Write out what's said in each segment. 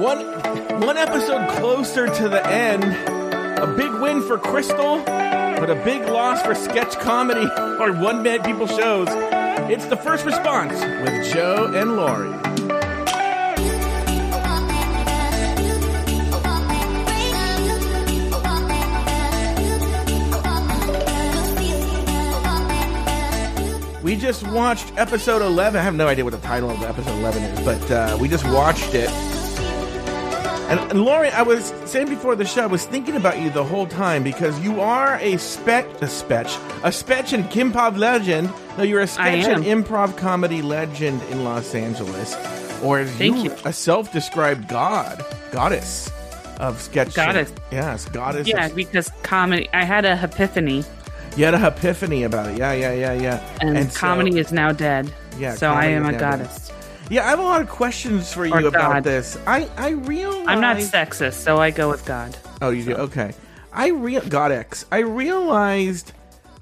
One one episode closer to the end. A big win for Crystal, but a big loss for sketch comedy or one man people shows. It's the first response with Joe and Lauri. We just watched episode 11. I have no idea what the title of episode 11 is, but uh, we just watched it. And, and I was saying before the show, I was thinking about you the whole time because you are a spec, a spec, a spec and Kimpov legend. No, you're a sketch and improv comedy legend in Los Angeles, or Thank you, you. a self-described god, goddess of sketch. Goddess. yes, goddess. Yeah, of, because comedy. I had a epiphany, you had a epiphany about it. Yeah, yeah, yeah, yeah. and, so- comedy is now dead. Yeah, so I am a goddess. dead. Yeah, I have a lot of questions for you Or about God. this. I I realize I'm not sexist, so I go with God. Oh, you do? Okay. I real God X. I realized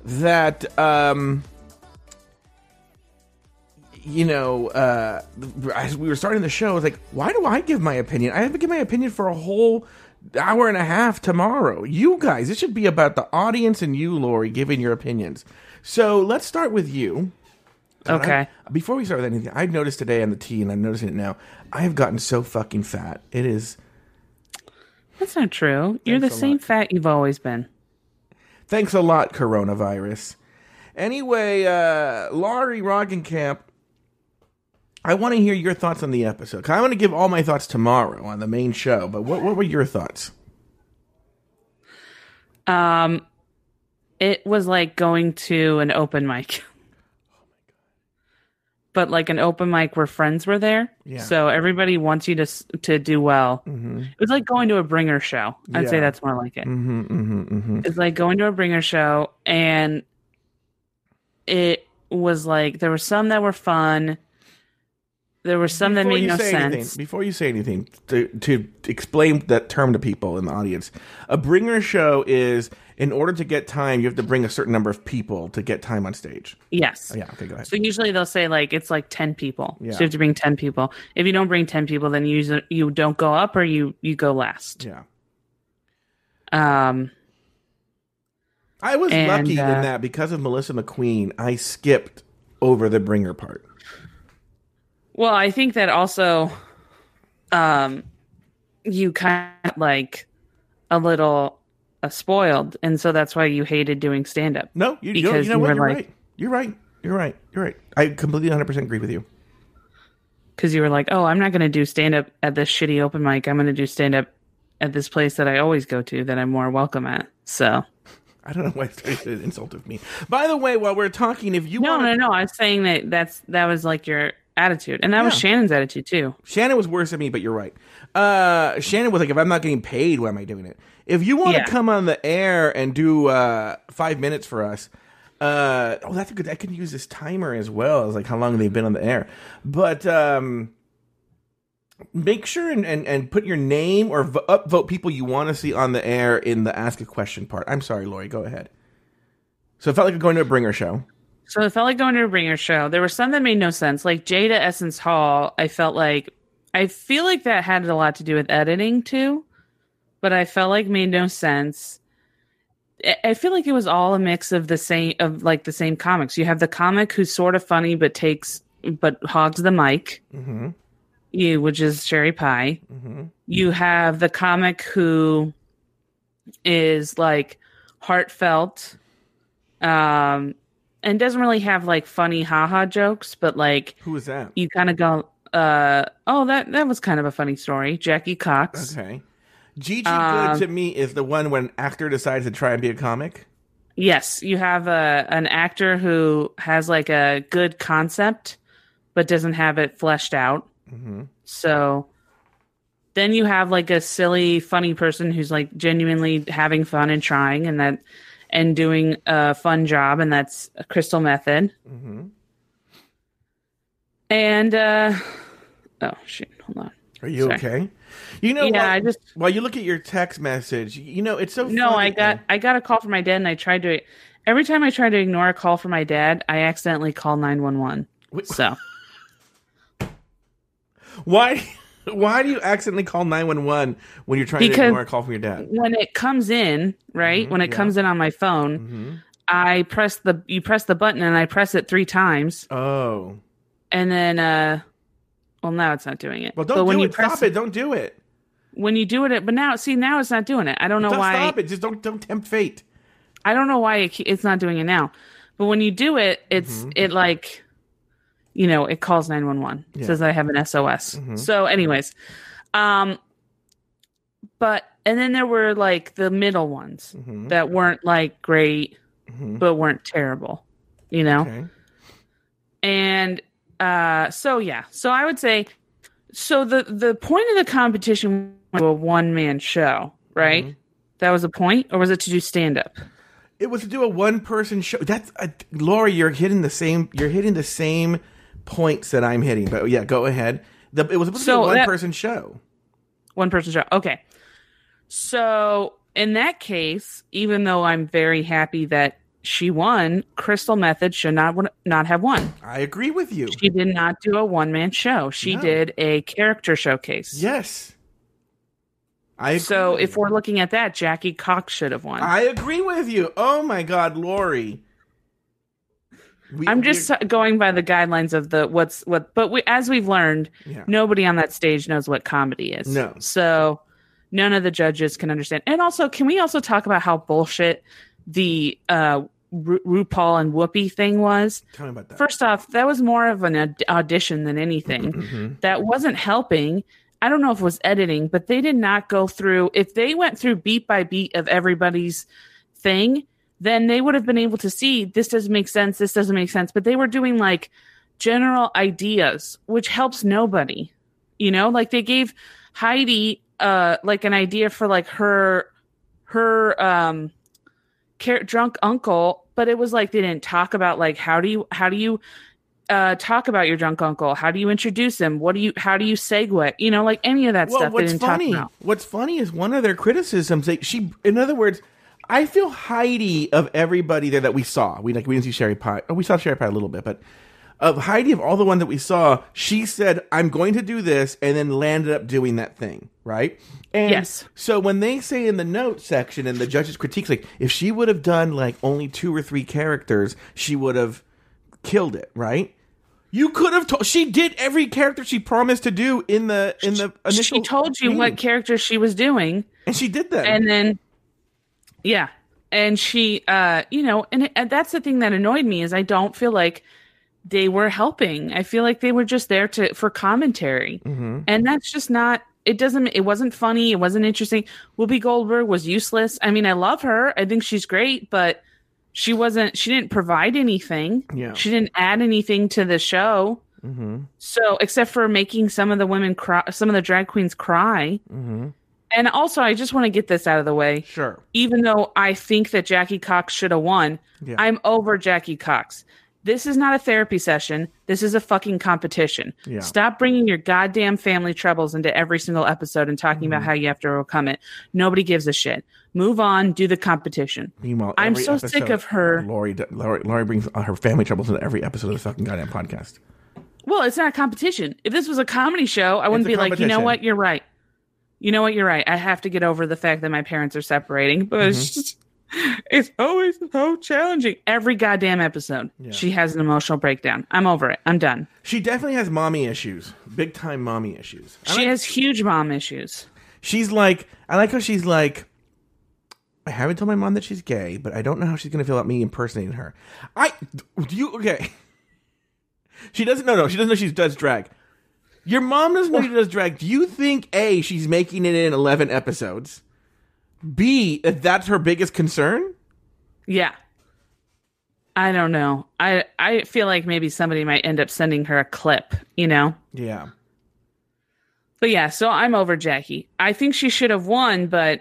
that um you know, uh as we were starting the show, I was like, why do I give my opinion? I have to give my opinion for a whole hour and a half tomorrow. You guys, this should be about the audience and you, Lauri, giving your opinions. So let's start with you. Okay. I- before we start with anything, I've noticed today on the tea, and I'm noticing it now. I have gotten so fucking fat. It is. That's not true. You're the same lot. fat you've always been. Thanks a lot, coronavirus. Anyway, uh, Lauri Roggenkamp, I want to hear your thoughts on the episode. I want to give all my thoughts tomorrow on the main show, but what, what were your thoughts? Um, it was like going to an open mic. But like an open mic where friends were there, Yeah. so everybody wants you to to do well. It was like going to a bringer show. I'd Yeah. say that's more like it. Mm-hmm, mm-hmm, mm-hmm. It's like going to a bringer show, and it was like there were some that were fun. There were some that Before made you no sense. anything, before you say anything, to, to explain that term to people in the audience, a bringer show is in order to get time, you have to bring a certain number of people to get time on stage. Yes. Oh, yeah, okay, go ahead. So usually they'll say like it's like ten people. Yeah. So you have to bring ten people. If you don't bring ten people, then you you don't go up or you you go last. yeah. Um. I was And, lucky in uh, that because of Melissa McQueen, I skipped over the bringer part. Well, I think that also, um, you kind of like a little uh, spoiled, and so that's why you hated doing stand up. No, you, Because you know you what? were You're like- right. You're right. You're right. You're right. I completely 100% agree with you. because you were like, "Oh, I'm not going to do stand up at this shitty open mic. I'm going to do stand up at this place that I always go to that I'm more welcome at." So I don't know why it's an insult of me. By the way, while we're talking, if you no, want no, no. I was saying that that's that was like your attitude, and that was Shannon's attitude too. Shannon was worse than me, but you're right. Uh, Shannon was like, if I'm not getting paid, why am I doing it? If you want Yeah. to come on the air and do uh, five minutes for us, uh, oh, that's a good. I can use this timer as well as like how long they've been on the air. But um, make sure and, and, and put your name or v- upvote people you want to see on the air in the ask a question part. I'm sorry, Lauri. Go ahead. So it felt like going to a bringer show. So it felt like going to a bringer show. There were some that made no sense, like Jada Essence Hall. I felt like I feel like that had a lot to do with editing too, but I felt like made no sense. I- feel like it was all a mix of the same of like the same comics. You have the comic who's sort of funny but takes but hogs the mic. Mm-hmm. You, which is Sherry Pie. Mm-hmm. You have the comic who is like heartfelt, um, and doesn't really have like funny haha jokes, but like Who was that? you kind of go, uh, oh, that that was kind of a funny story. Jackie Cox. Okay. Gigi Um, Good to me is the one when an actor decides to try and be a comic. Yes, you have a an actor who has like a good concept, but doesn't have it fleshed out. Mm-hmm. So then you have like a silly, funny person who's like genuinely having fun and trying, and that and doing a fun job, and that's a Crystal Methyd. Mm-hmm. And uh oh shit, hold on. Are you Sorry. okay? You know, Yeah, while, I just- while you look at your text message, you know it's so. No, funny. I got I got a call from my dad, and I tried to. Every time I try to ignore a call from my dad, I accidentally call nine one one. So Why? Why do you accidentally call 911 when you're trying Because- to ignore a call from your dad? when it comes in, right? Mhm, when it yeah. comes in on my phone, hmm I press the you press the button and I press it three times, Oh. and then uh, well now it's not doing it. Well, but don't when do you it. press Stop it. Don't do it. when you do it, but now see now it's not doing it. I don't know Don't why. stop it. Just don't don't tempt fate. I don't know why it, it's not doing it now. But when you do it, it's Mhm. it like, you know, it calls nine one one. Yeah. Says I have an SOS. Mhm. So, anyways, um, but and then there were like the middle ones hmm that weren't like great, hmm but weren't terrible, you know. Okay. And uh, so yeah, so I would say, so the the point of the competition was a one man show, right? Mhm. That was a point, or was it to do stand up? It was to do a one person show. That's uh, Lauri. You're hitting the same. You're hitting the same points that I'm hitting. But yeah, go ahead. The, it was supposed to be a one that- person show. One person show. Okay. So in that case, even though I'm very happy that she won, Crystal Methyd should not not have won. I agree with you. She did not do a one man show. She No. did a character showcase. Yes. I agree So if you. we're looking at that, Jackie Cox should have won. I agree with you. Oh my God, Lauri. We- I'm just going by the guidelines of the what's what, but we, as we've learned, Yeah. nobody on that stage knows what comedy is. No. So none of the judges can understand. And also, can we also talk about how bullshit the uh, Ru- RuPaul and Whoopi thing was? Tell me about that. First off, that was more of an aud- audition than anything. Mhm. that wasn't helping. I don't know if it was editing, but they did not go through. If they went through beat by beat of everybody's thing, then they would have been able to see this doesn't make sense, this doesn't make sense. But they were doing like general ideas, which helps nobody. You know, like they gave Heidi uh like an idea for like her her um car- drunk uncle, but it was like they didn't talk about like how do you how do you uh, talk about your drunk uncle? How do you introduce him? What do you? How do you segue? You know, like any of that Well, stuff. They what's didn't funny? talk about. What's funny is one of their criticisms. They, she, in other words, I feel Heidi of everybody there that we saw. We like we didn't see Sherry Pie. Oh, we saw Sherry Pie a little bit, but of Heidi of all the one that we saw, she said, "I'm going to do this," and then landed up doing that thing, right? And Yes. So when they say in the note section and the judges critiques, like if she would have done like only two or three characters, she would have killed it, right? You could have told. She did every character she promised to do in the in the initial. She told you thing. what character she was doing, and she did that. and then yeah, and she, uh, you know, and, it, and that's the thing that annoyed me is I don't feel like they were helping. I feel like they were just there to for commentary, Mhm. and that's just not. It doesn't. It wasn't funny. It wasn't interesting. Whoopi Goldberg was useless. I mean, I love her. I think she's great, but she wasn't. She didn't provide anything. Yeah. She didn't add anything to the show. Mm-hmm. So, except for making some of the women cry, some of the drag queens cry. Mm-hmm. And also, I just want to get this out of the way. Sure. Even though I think that Jackie Cox should have won, Yeah. I'm over Jackie Cox. This is not a therapy session. This is a fucking competition. Yeah. Stop bringing your goddamn family troubles into every single episode and talking Mm-hmm. about how you have to overcome it. Nobody gives a shit. Move on. Do the competition. Meanwhile, I'm so sick of her- Lauri, Lauri, Lauri brings her family troubles into every episode of the fucking goddamn podcast. Well, it's not a competition. If this was a comedy show, I wouldn't be like, you know what, you're right. You know what, you're right. I have to get over the fact that my parents are separating, but Mm-hmm. it's just, it's always so challenging. Every goddamn episode, Yeah. she has an emotional breakdown. I'm over it. I'm done. She definitely has mommy issues, big time mommy issues. I She like- has huge mom issues. she's like, I like how she's like, I haven't told my mom that she's gay, but I don't know how she's gonna feel about me impersonating her. I do you okay? She doesn't know. No, she doesn't know she does drag. Your mom doesn't know she does drag. Do you think a she's making it in eleven episodes? B if that's her biggest concern? Yeah. I don't know. I I feel like maybe somebody might end up sending her a clip, you know? Yeah. But yeah, so I'm over Jackie. I think she should have won, but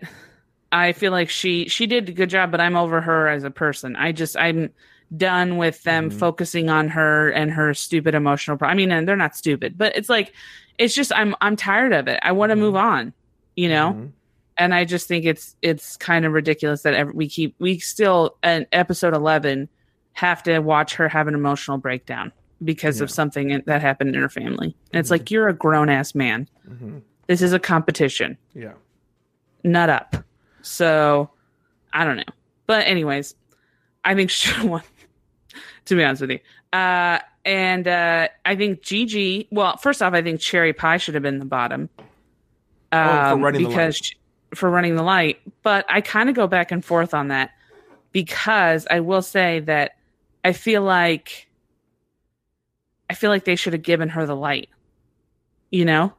I feel like she she did a good job, but I'm over her as a person. I just I'm done with them focusing on her and her stupid emotional pro- I mean, and they're not stupid, but it's like it's just I'm I'm tired of it. I want to move on, you know? Mhm. And I just think it's it's kind of ridiculous that ev we keep we still an episode 11 have to watch her have an emotional breakdown. because of something that happened in her family. And it's like you're a grown ass man. Mhm. This is a competition. Yeah. Nut up. So I don't know. But anyways, I think she won. To be honest with you. Uh and uh I think Gigi well, first off, I think Sherry Pie should have been the bottom. Oh, for Um, running the because she- for running the light. But I kind of go back and forth on that because I will say that I feel like I feel like they should have given her the light. You know?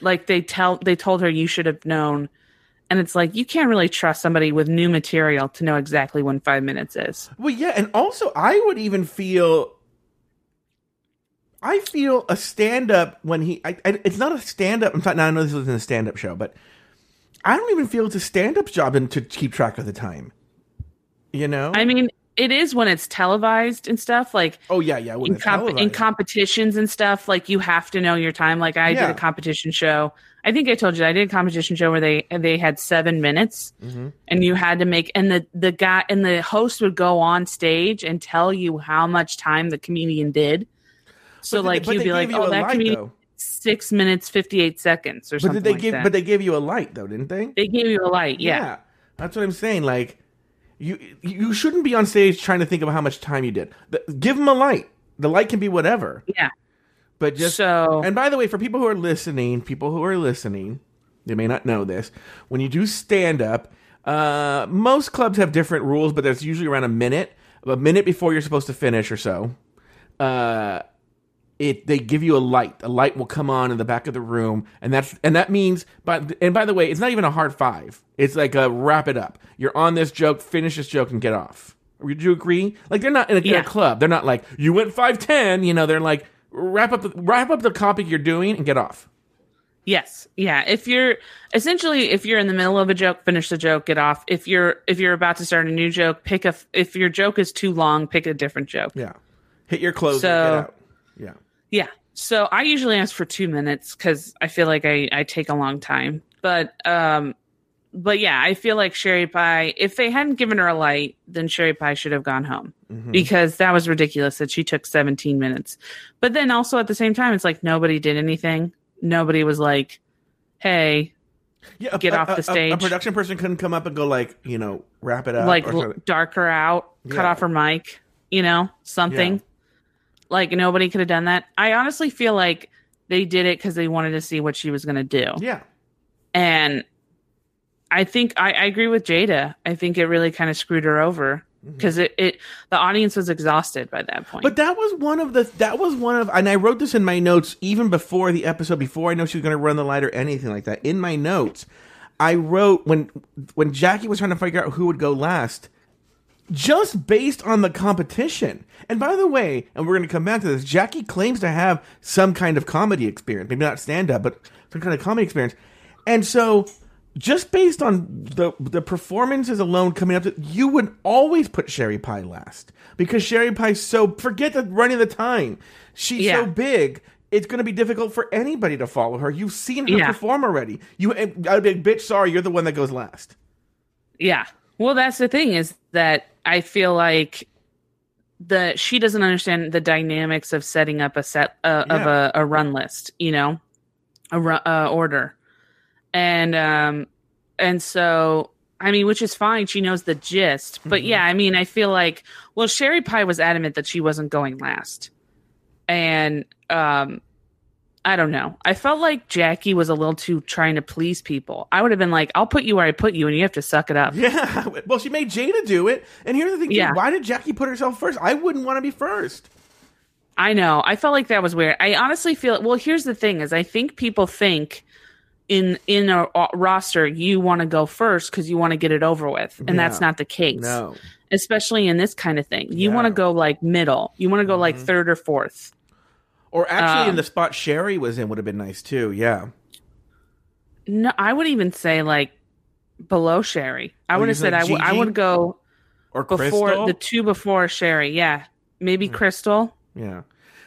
Like they tell they told her you should have known and it's like you can't really trust somebody with new material to know exactly when 5 minutes is. Well, yeah, and also I would even feel. I feel a stand up when he. I, I, it's not a stand up. I'm not. Now I know this isn't a stand up show, but I don't even feel it's a stand up's job in, to keep track of the time. You know. I mean, it is when it's televised and stuff like oh yeah, yeah. In, comp- in competitions and stuff like you have to know your time like i Yeah. did a competition show i think i told you i did a competition show where they they had seven minutes Mhm. and you had to make and the the guy and the host would go on stage and tell you how much time the comedian did so But like they- you'd be like oh that light, comedian though. six minutes 58 seconds or But something But they like give? that But they gave you a light though, didn't they? they gave you a light yeah. that's what I'm saying. Like, you you shouldn't be on stage trying to think about how much time you did. The, give them a light. The light can be whatever. Yeah. But just so And by the way, for people who are listening, people who are listening, they may not know this. When you do stand up, uh, most clubs have different rules, but there's usually around a minute, a minute before you're supposed to finish or so. Uh, it they give you a light. A light will come on in the back of the room, and that's and that means. But and by the way, it's not even a hard five. It's like a wrap it up. You're on this joke, finish this joke, and get off. Would you agree? Like they're not in a, in a club. They're not like you went five ten. You know, they're like wrap up wrap up the topic you're doing and get off. Yes. Yeah. If you're essentially if you're in the middle of a joke, finish the joke, get off. If you're if you're about to start a new joke, pick a if your joke is too long, pick a different joke. Yeah, hit your clothes So- and get out. Yeah, Yeah. So I usually ask for 2 minutes cuz I feel like I I take a long time. But um but yeah, I feel like Sherry Pie if they hadn't given her a light, then Sherry Pie should have gone home. Mhm. Because that was ridiculous that she took 17 minutes. But then also at the same time it's like nobody did anything. Nobody was like, "Hey, yeah. a- get a- off the a- A, production person couldn't come up and go like, you know, wrap it up. like or dark her out, cut off her mic, you know, something. Yeah. Like nobody could have done that. I honestly feel like they did it because they wanted to see what she was going to do. yeah. And I think I, I agree with Jada. I think it really kind of screwed her over because it, it the audience was exhausted by that point. Mm-hmm. But that was one of the that was one of and I wrote this in my notes even before the episode before I know she was going to run the light or anything like that. In my notes, I wrote when when Jackie was trying to figure out who would go last just based on the competition. And by the way, and we're going to come back to this, Jackie claims to have some kind of comedy experience, maybe not stand up, but some kind of comedy experience. And so just based on the the performances alone coming up to you would always put Sherry Pie last because Sherry Pie's so forget the running the time. She's so big. It's going to be difficult for anybody to follow her. You've seen her Yeah. perform already. You, I'd be bitch. Sorry, you're the one that goes last. Yeah. Well, that's the thing is that I feel like the she doesn't understand the dynamics of setting up a set uh, of a, a run list, you know, a uh, order, and um, and so I mean, which is fine. She knows the gist, but Mhm. yeah, I mean, I feel like well, Sherry Pie was adamant that she wasn't going last, and um, I don't know. I felt like Jackie was a little too trying to please people. I would have been like, I'll put you where I put you, and you have to suck it up. Yeah. Well, she made Jada do it. And here's the thing. Yeah. Why did Jackie put herself first? I wouldn't want to be first. I know. I felt like that was weird. I honestly feel well. Here's the thing: is I think people think in in a, roster you want to go first because you want to get it over with, and that's not the case. No. Especially in this kind of thing, you want to go like middle. You want to go like Mhm. third or fourth. Or actually, in Um, the spot Sherry was in would have been nice too. Yeah. No, I would even say like below Sherry. I Oh, would have said said I would I would go Or before Crystal. The two before Sherry. Yeah, maybe Crystal. Yeah,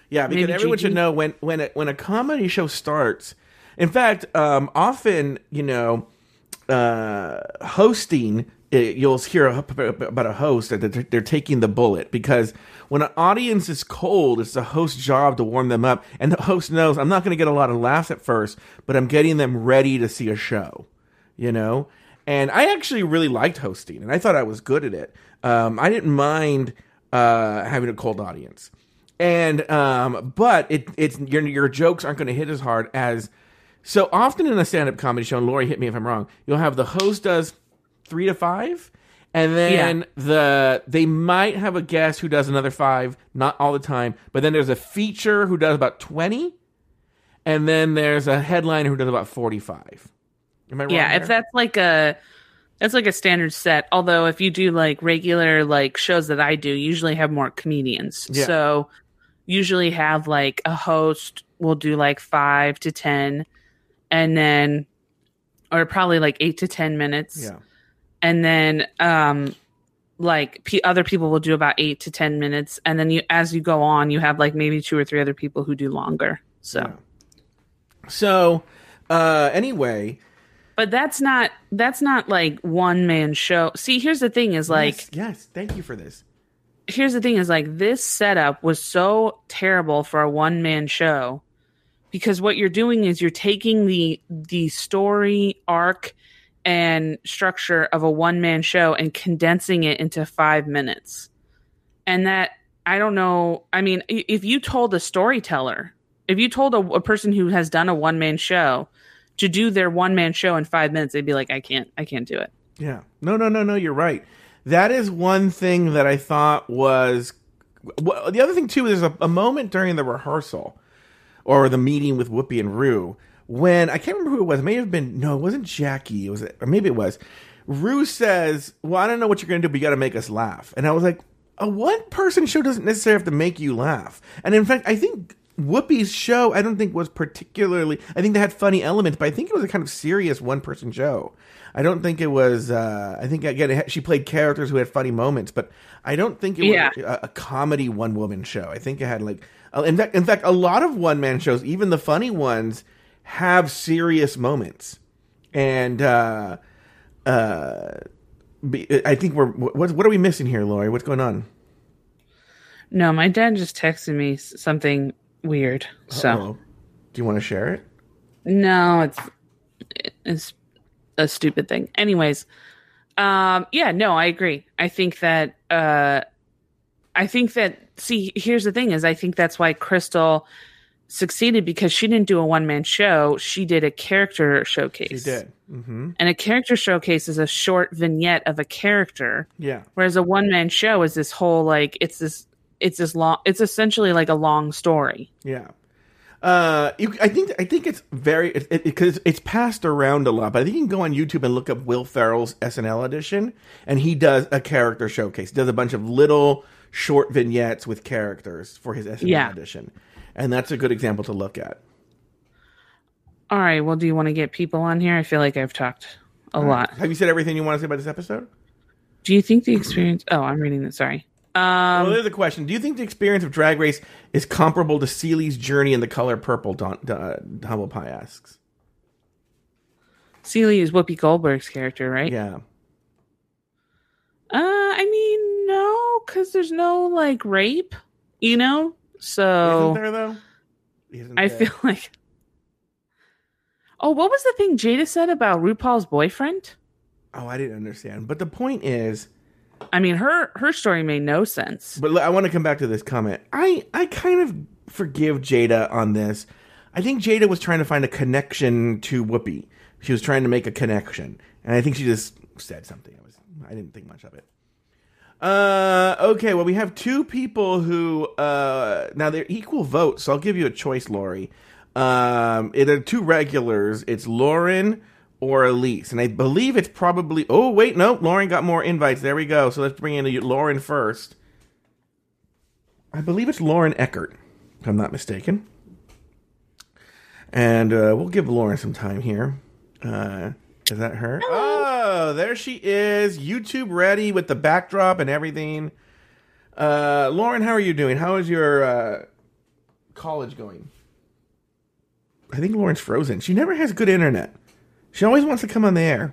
yeah. Because Maybe everyone Gigi? should know when when a, when a comedy show starts. In fact, um, often you know, uh, hosting it, you'll hear about a host that they're, they're taking the bullet because when an audience is cold, it's the host's job to warm them up, and the host knows I'm not going to get a lot of laughs at first, but I'm getting them ready to see a show, you know. And I actually really liked hosting, and I thought I was good at it. Um, I didn't mind uh, having a cold audience, and um, but it, it's your your jokes aren't going to hit as hard as so often in a stand up comedy show. And Lauri, hit me if I'm wrong. You'll have the host does three to five, and then Yeah. the they might have a guest who does another five, not all the time. But then there's a feature who does about twenty, and then there's a headliner who does about forty five. Am I wrong? yeah, there? if that's like a that's like a standard set. Although if you do like regular like shows that I do, usually have more comedians. Yeah. So usually have like a host will do like five to ten, and then or probably like eight to ten minutes. yeah. and then um like p- other people will do about eight to ten minutes and then you as you go on you have like maybe two or three other people who do longer so Yeah. So uh anyway, but that's not that's not like one man show see here's the thing is like yes, yes, thank you for this. here's the thing is like this setup was so terrible for a one man show because what you're doing is you're taking the the story arc and structure of a one man show and condensing it into 5 minutes. And that I don't know, I mean if you told a storyteller, if you told a, a person who has done a one man show to do their one man show in 5 minutes, they'd be like I can't I can't do it. Yeah. No, no, no, no. You're right. That is one thing that I thought was. Well, the other thing too is a, a moment during the rehearsal or the meeting with Whoopi and Ru when I can't remember who it was. It may have been no, it wasn't Jackie. It was, or maybe it was. Ru says, "Well, I don't know what you're going to do, but you got to make us laugh." And I was like, "A one person show doesn't necessarily have to make you laugh." And in fact, I think Whoopi's show, I don't think was particularly. I think they had funny elements, but I think it was a kind of serious one person show. I don't think it was. Uh, I think again, she played characters who had funny moments, but I don't think it Yeah. was a, a comedy one woman show. I think it had like, uh, in fact, in fact, a lot of one man shows, even the funny ones, have serious moments, and uh, uh, be, I think we're what what are we missing here, Lauri? What's going on? No, my dad just texted me something weird. So Uh-oh. do you want to share it? No, it's it's a stupid thing. Anyways, um, yeah, no, I agree. I think that uh, I think that see, here's the thing: is I think that's why Crystal succeeded because she didn't do a one man show; she did a character showcase. She did. hmm and a character showcase is a short vignette of a character, Yeah. whereas a one man show is this whole like it's this it's this long it's essentially like a long story. Yeah. Uh, you, I think I think it's very because it, because it's passed around a lot, but I think you can go on YouTube and look up Will Ferrell's SNL edition, and he does a character showcase. He does a bunch of little short vignettes with characters for his SNL Yeah. edition, and that's a good example to look at. All right. Well, do you want to get people on here? I feel like I've talked a lot. Have you said everything you want to say about this episode? Do you think the experience? Oh, I'm reading this. Sorry. Um, well, there's a question. Do you think the experience of Drag Race is comparable to Celie's journey in the color purple? Don, uh, Humble Pie asks. Celie is Whoopi Goldberg's character, right? Yeah. Uh, I mean, no, because there's no like rape, you know. So Isn't there though? Isn't I there? feel like. Oh, what was the thing Jada said about RuPaul's boyfriend? Oh, I didn't understand. But the point is, I mean, her her story made no sense. But I want to come back to this comment. I I kind of forgive Jada on this. I think Jada was trying to find a connection to Whoopi. She was trying to make a connection, and I think she just said something. I was I didn't think much of it. Uh, okay. Well, we have two people who uh now they're equal votes, so I'll give you a choice, Lauri. Um, it are two regulars. It's Lauren or Elise, and I believe it's probably. Oh wait, no, Lauren got more invites. There we go. So let's bring in Lauren first. I believe it's Lauren Eckert, if I'm not mistaken. And uh, we'll give Lauren some time here. Uh, is that her? Oh, there she is. YouTube ready with the backdrop and everything. Uh, Lauren, how are you doing? How is your uh, college going? I think Lauren's frozen. She never has good internet. She always wants to come on the air.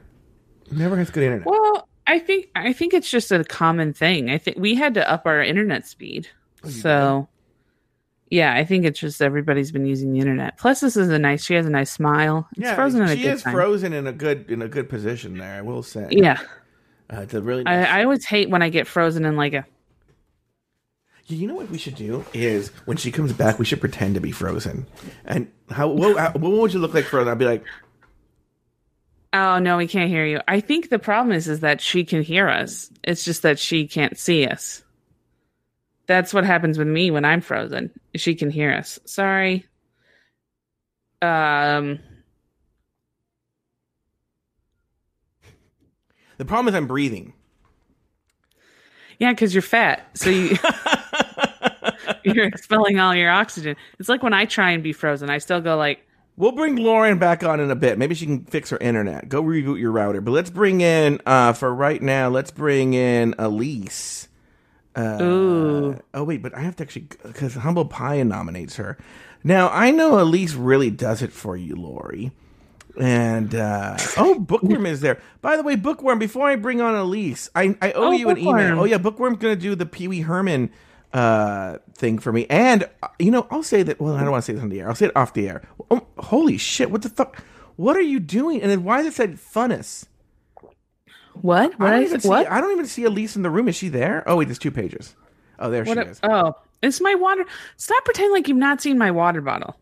Never has good internet. Well, I I think I think it's just a common thing. I think we had to up our internet speed. Oh, so yeah, I think it's just everybody's been using the internet. Plus this is a nice she has a nice smile. It's yeah, frozen in a she good is time. frozen in a good in a good position there. I will say. Yeah. uh, it's a really. I, Nice, I always hate when I get frozen in like a you know what we should do is when she comes back, we should pretend to be frozen. And how what, how- what would you look like frozen? I'd be like, Oh no, we can't hear you. I think the problem is is that she can hear us. It's just that she can't see us. That's what happens with me when I'm frozen. She can hear us. Sorry. Um the problem is I'm breathing. yeah, cuz you're fat. So you you're expelling all your oxygen. It's like when I try and be frozen, I still go like We'll bring Lauren back on in a bit. Maybe she can fix her internet. Go reboot your router. But let's bring in, uh, for right now, let's bring in Elise. Uh, Ooh. Oh, wait, but I have to actually, because Humble Pie nominates her. Now, I know Elise really does it for you, Lauri. And, uh, oh, Bookworm is there. By the way, Bookworm, before I bring on Elise, I, I owe Oh, you an email. Oh, yeah, Bookworm's going to do the Pee Wee Herman uh thing for me and uh, you know i'll say that well i don't want to say this on the air i'll say it off the air oh, holy shit what the fuck what are you doing and then why does it say funness what? I What? don't even see what? i don't even see elise in the room is she there oh wait there's two pages oh there What she a- is oh, it's my water. Stop pretending like you've not seen my water bottle.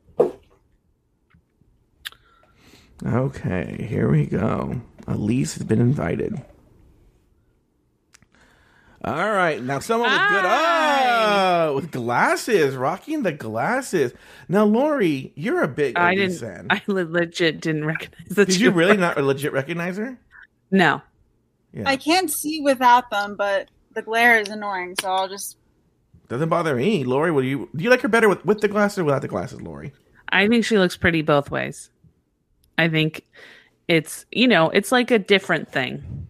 okay here we go elise has been invited all right now someone with good Hi. oh with glasses rocking the glasses now lauri you're a big I didn't. fan. I legit didn't recognize the did two. you really not legit recognize her No. yeah I can't see without them, but the glare is annoying, so I'll just. Doesn't bother me. Lauri, Will you do you like her better with, with the glasses or without the glasses, Lauri? I think she looks pretty both ways. I think it's you know it's like a different thing.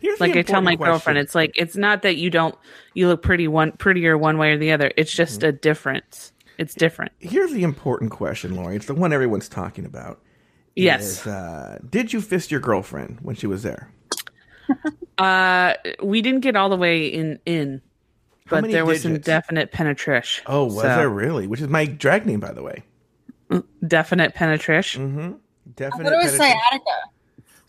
Here's Like I tell my question. girlfriend, it's like it's not that you don't you look pretty one prettier one way or the other. It's just Mm-hmm. a difference. It's different. Here's the important question, Lauri. It's the one everyone's talking about. Yes. Is, uh, did you fist your girlfriend when she was there? Uh, we didn't get all the way in in, but many there was some definite penetration. Oh, was So, there really? Which is my drag name, by the way. definite penetration? Mm-hmm. I thought it was penetration. sciatica.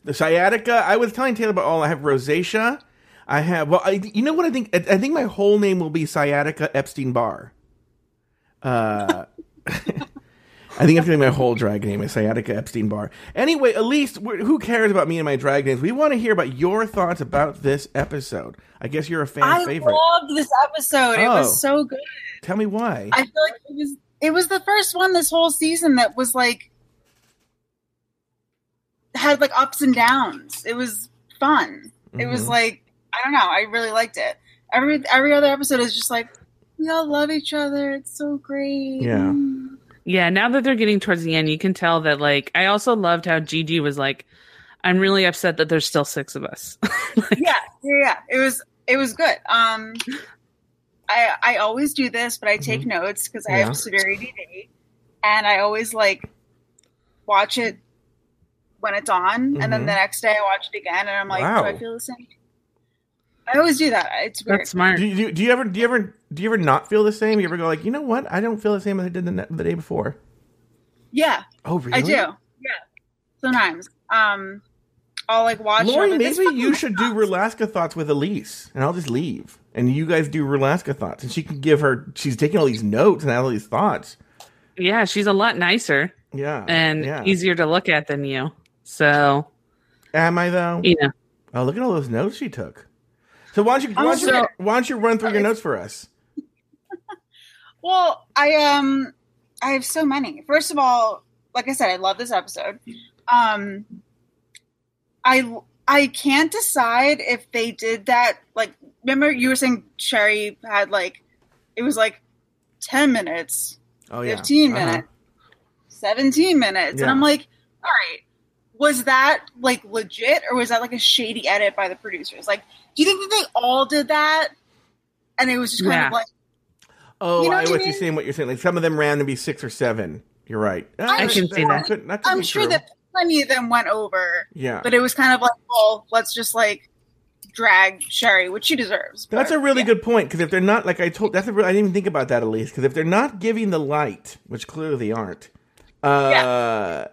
The sciatica. I was telling Taylor about all. I have rosacea. I have. Well, I, you know what? I think. I, I think my whole name will be sciatica Epstein Barr. Uh, I think I'm doing my whole drag name is sciatica Epstein Barr. Anyway, Elise, we're- who cares about me and my drag names? We want to hear about your thoughts about this episode. I guess you're a fan I favorite. I loved this episode. It Oh. was so good. Tell me why. I feel like it was it was the first one this whole season that was like had like ups and downs. It was fun. It was Mhm. like I don't know. I really liked it. Every every other episode is just like we all love each other. It's so great. Yeah. Mm. Yeah, now that they're getting towards the end, you can tell that like I also loved how Gigi was like, I'm really upset that there's still six of us. yeah, yeah, yeah. It was it was good. Um, I I always do this, but I take notes because I Mm-hmm. Yeah. have severe ADD, and I always like watch it when it's on, and then the next day I watch it again, and I'm like, Wow. do I feel the same? I always do that. It's weird. That's smart. do, you, do you ever do you ever do you ever not feel the same? You ever go like, you know what? I don't feel the same as I did the, the day before. yeah, Oh, really? I do. Yeah, sometimes. Um, I'll like watch. Lauri, it, this maybe you should do Relaska thoughts with Elise, and I'll just leave, and you guys do Relaska thoughts, and she can give her. She's taking all these notes and all these thoughts. Yeah, she's a lot nicer Yeah, and yeah. easier to look at than you. So, Am I though? you know. Oh, look at all those notes she took. So why don't you why don't you, why don't you run through your notes for us? Well, I um I have so many. First of all, like I said, I love this episode. Um I I can't decide if they did that like remember you were saying Sherry had like it was like 10 minutes, Oh yeah, 15 Uh-huh. minutes, 17 minutes. Yeah. And I'm like, all right, was that like legit or was that like a shady edit by the producers? Like, do you think that they all did that? And it was just kind Yeah. of like Oh, You know I what I what you're saying. What you're saying, like some of them ran to be six or seven. You're right. I can see that. could- that could I'm sure true. that plenty of them went over, Yeah. but it was kind of like, well, let's just like drag Sherry, which she deserves. That's a really yeah. good point because if they're not like I told, that's a real, I didn't even think about that, Elise. Because if they're not giving the light, which clearly they aren't, uh,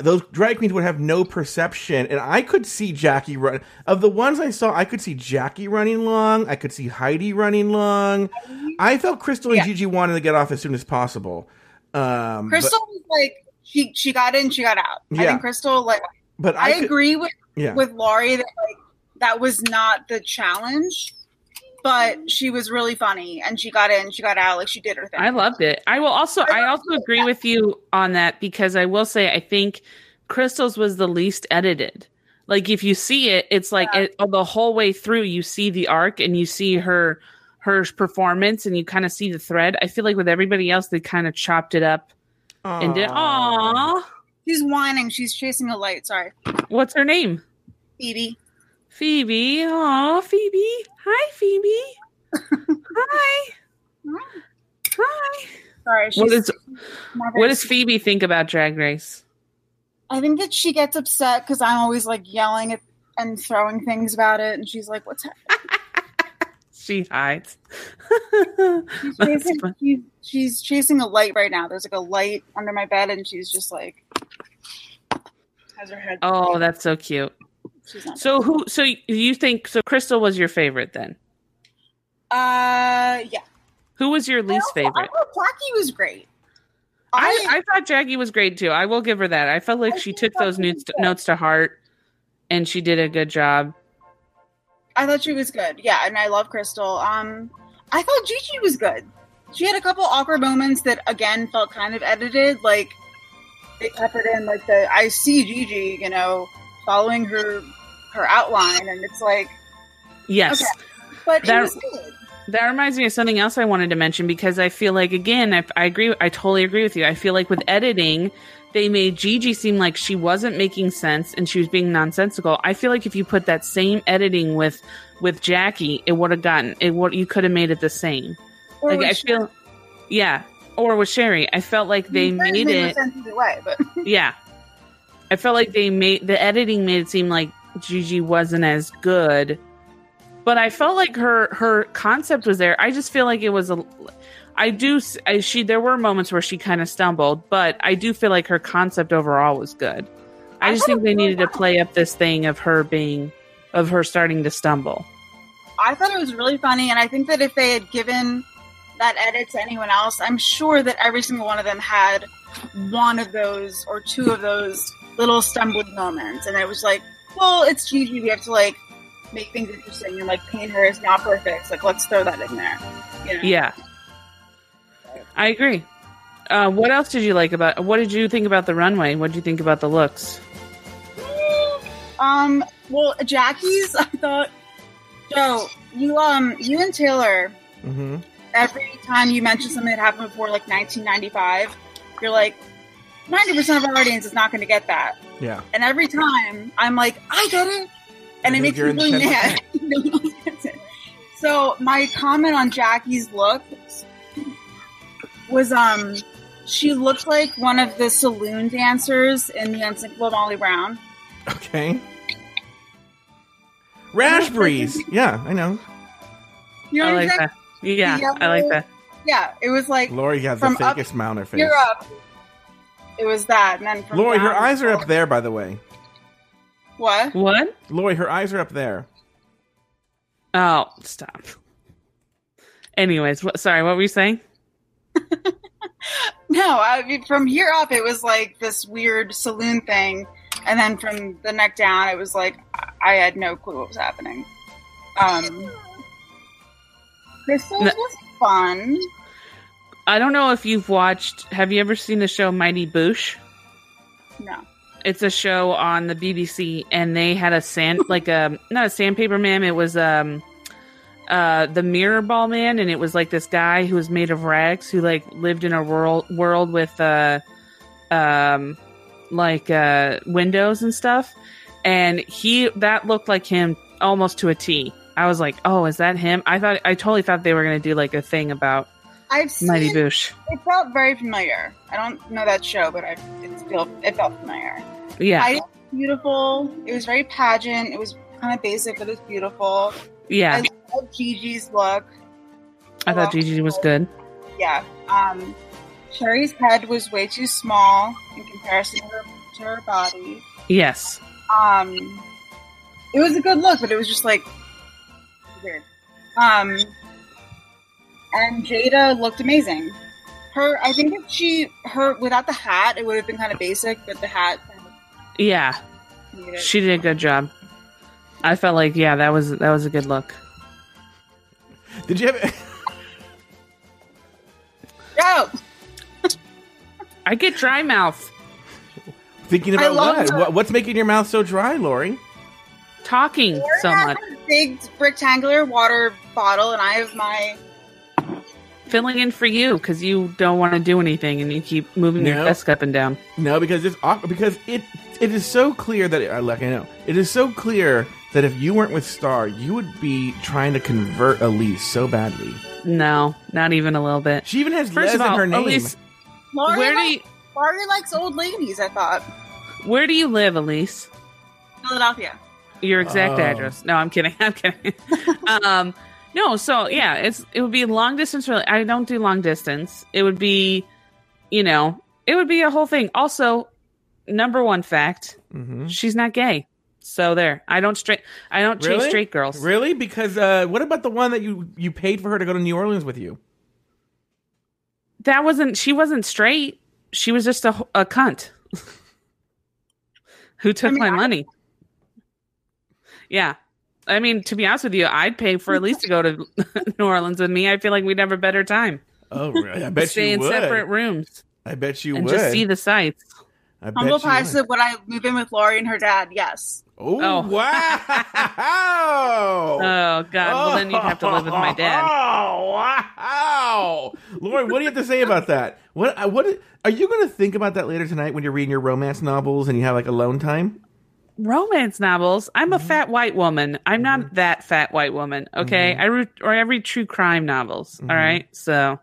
those drag queens would have no perception, and I could see Jackie run. Of the ones I saw, I could see Jackie running long. I could see Heidi running long. I felt Crystal and Yeah. Gigi wanted to get off as soon as possible. Um, Crystal was like she she got in, she got out. I Yeah. think Crystal like but, but I, I, could- agree with Yeah, with Lauri that like that was not the challenge, but she was really funny and she got in, she got out, like she did her thing. I loved it. I will also I also agree with you on that because I will say I think Crystal's was the least edited. Like if you see it, it's like Yeah. it, oh, the whole way through you see the arc and you see her her performance and you kind of see the thread. I feel like with everybody else they kind of chopped it up and did Aw. aw. She's whining, she's chasing a light. Sorry, What's her name? Phoebe. Phoebe. Aw, Phoebe. Hi, Phoebe. Hi. Hi. Sorry, she's What is what does Phoebe think about Drag Race? I think that she gets upset because I'm always like yelling at and throwing things about it, and she's like, "What's happening?" She hides. She's chasing, she's chasing a light right now. There's like a light under my bed, and she's just like has her head. Oh, that's so cute. She's not. So who? So you think so? Crystal was your favorite then? uh, yeah. Who was your least also- favorite? I thought was great. I, I thought Jackie was great too. I will give her that. I felt like I she took those notes good. notes to heart, and she did a good job. I thought she was good. Yeah, and I love Crystal. Um, I thought Gigi was good. She had a couple awkward moments that again felt kind of edited. Like they peppered in like the I see Gigi, you know, following her her outline, and it's like, Yes, Okay. but That- it was good. that reminds me of something else I wanted to mention because I feel like again, I, I agree. I totally agree with you. I feel like with editing, they made Gigi seem like she wasn't making sense and she was being nonsensical. I feel like if you put that same editing with with Jackie, it would have gotten it. What you could have made it the same. Or Like I feel, yeah. Or with Sherry, I felt like they It made it. way, but Yeah, I felt like they made the editing made it seem like Gigi wasn't as good, but I felt like her her concept was there. I just feel like it was a. I do. I, she there were moments where she kind of stumbled, but I do feel like her concept overall was good. I, I just think they really needed to play up this thing of her being, of her starting to stumble. I thought it was really funny, and I think that if they had given that edit to anyone else, I'm sure that every single one of them had one of those or two of those little stumbling moments, and I was like, well, it's Gigi. We have to like make things interesting and like paint her as not perfect. Like, let's throw that in there. You know? Yeah, I agree. Uh, what else did you like about? What did you think about the runway? What did you think about the looks? Um. Well, Jackie's. I thought. Joe, you um, you and Taylor. hmm Every time you mention something that happened before like 1995, you're like, 90% of our audience is not going to get that. Yeah. And every time I'm like, I get it. And I it makes me you're in the really mad. No one gets it. so my comment on Jackie's look was um she looked like one of the saloon dancers in the Unsinkable Molly Brown. Okay. Raspberries. Yeah, I know. You know I like that. Yeah, I like that. Yeah, it was like Lauri has the From up fakest smile face. you're up. It was that, and then from Lauri, her eyes are up there, by the way. What? What? Lauri, her eyes are up there. Oh, stop. Anyways, what, sorry, what were you saying? No, I mean, from here up, it was like this weird saloon thing, and then from the neck down, it was like I- I had no clue what was happening. Um, Crystal No. was fun. I don't know if you've watched. Have you ever seen the show Mighty Boosh? No, It's a show on the BBC, and they had a sand like a not a sandpaper man. It was um uh the mirror ball man, and it was like this guy who was made of rags who like lived in a world world with uh um like uh windows and stuff, and he that looked like him almost to a T. I was like, oh, is that him? I thought I totally thought they were gonna do like a thing about I've seen. Mighty Boosh. It felt very familiar. I don't know that show, but I it felt it felt familiar. Yeah, I beautiful. It was very pageant. It was kind of basic, but it was beautiful. Yeah, I love Gigi's look. I thought Gigi was good. Yeah. Um, Sherry's head was way too small in comparison to her, to her body. Yes. Um, it was a good look, but it was just like weird. Um, and Jaida looked amazing. Her, I think if she, her without the hat, it would have been kind of basic, but the hat Yeah, she did a good job. I felt like yeah, that was that was a good look. Did you have? Oh, I get dry mouth Thinking about what? her. what? What's making your mouth so dry, Lauri? talking Lauren so has much, a big rectangular water bottle, and I have my. Filling in for you because you don't want to do anything and you keep moving your desk up and down. No, because it's awkward. Because it it is so clear that uh, like I know it is so clear that if you weren't with Star, you would be trying to convert Elise so badly. No, not even a little bit. She even has First Les of all, in her name. Elise, Lauren, where do likes, you Lauren likes old ladies. I thought where do you live, Elise? Philadelphia. Your exact Oh. address. No, I'm kidding. I'm kidding. um, no, so yeah, it's it would be long distance. Really, I don't do long distance. It would be, you know, it would be a whole thing. Also, number one fact: Mhm. she's not gay. So there, I don't straight. I don't chase straight girls. Really? Because uh, what about the one that you you paid for her to go to New Orleans with you? That wasn't. She wasn't straight. She was just a a cunt who took I mean, my I- money. Yeah. I mean, to be honest with you, I'd pay for at least to go to New Orleans with me. I feel like we'd have a better time. Oh, really? I bet you'd Stay you in would. separate rooms I bet you and would. just see the sights. I bet Humble you pie would. said, "Would I move in with Lauri and her dad?" Yes. Oh, Oh. wow! Oh God! Well, then you'd have to live with my dad. Oh wow, Lauri, what do you have to say about that? What uh, what are you going to think about that later tonight when you're reading your romance novels and you have like alone time? Romance novels. I'm Mm-hmm. a fat white woman. I'm not that fat white woman. Okay, Mm-hmm. I read or I read true crime novels. all right, so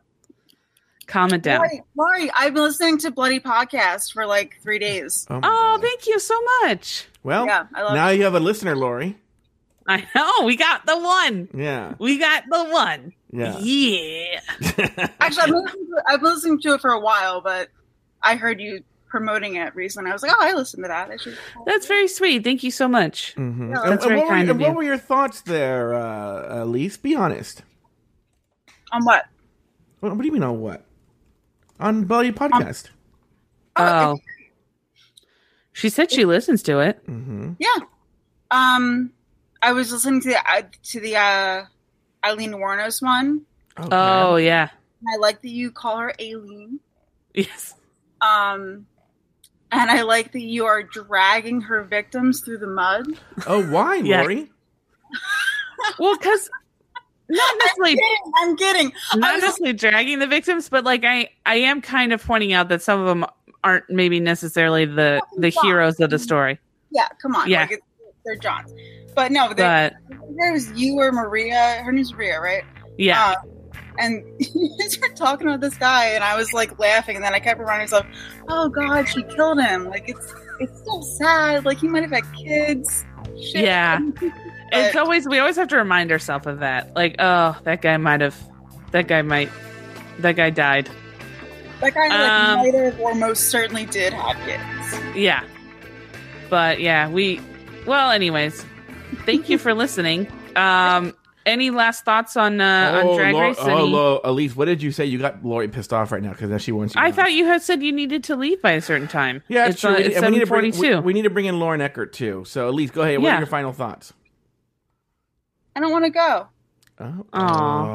calm it down. Lauri, Lauri, I've been listening to Bloody Podcast for like three days. my Oh, thank you so much. well, Yeah, I love now you have a listener, Lauri. I know we got the one. Yeah, We got the one. yeah. Yeah. Actually, I've been, to, I've been listening to it for a while, but I heard you promoting it recently. I was like, oh, I listened to that. I should. That's very sweet. Thank you so much. Mhm. Yeah, that's and very what were, kind your- of what were your thoughts there, uh, Elise? Be honest. On what? What, what do you mean on what? On Bloody Podcast. Oh. She said she listens to it. mm-hmm. Yeah. Um, I was listening to the uh, to the uh, Aileen Wuornos one. Okay. Oh yeah. I like that you call her Aileen. Yes. Um, and I like that you are dragging her victims through the mud. Oh, why, Yeah. Lauri? Well, because not necessarily Kidding, I'm kidding. I not was- necessarily dragging the victims, but like I I am kind of pointing out that some of them aren't maybe necessarily the the heroes of the story. Yeah, come on. Yeah. Like it's, they're Johns. But no, there, But there was you or Maria. Her name's Maria, right? yeah, Uh, and you were talking about this guy, and I was like laughing, and then I kept reminding myself, "Oh God, she killed him! Like it's it's so sad. Like he might have had kids." Shit. Yeah. it's always we always have to remind ourselves of that. Like, oh, that guy might have, that guy might, that guy died. that guy like Um, might have, or most certainly did have kids. Yeah. But yeah, we well anyways, thank you for listening. Um any last thoughts on uh on Drag Lor- Race? oh, Any- Lo- Elise, what did you say? You got Lauri pissed off right now because now she wants you. I to- thought you had said you needed to leave by a certain time. Yeah, it's it's true. uh, We- it's and we need to bring forty we, two. we need to bring in Lauren Eckert too. So Elise, go ahead. What Yeah. are your final thoughts? I don't want to go. Oh, Aw.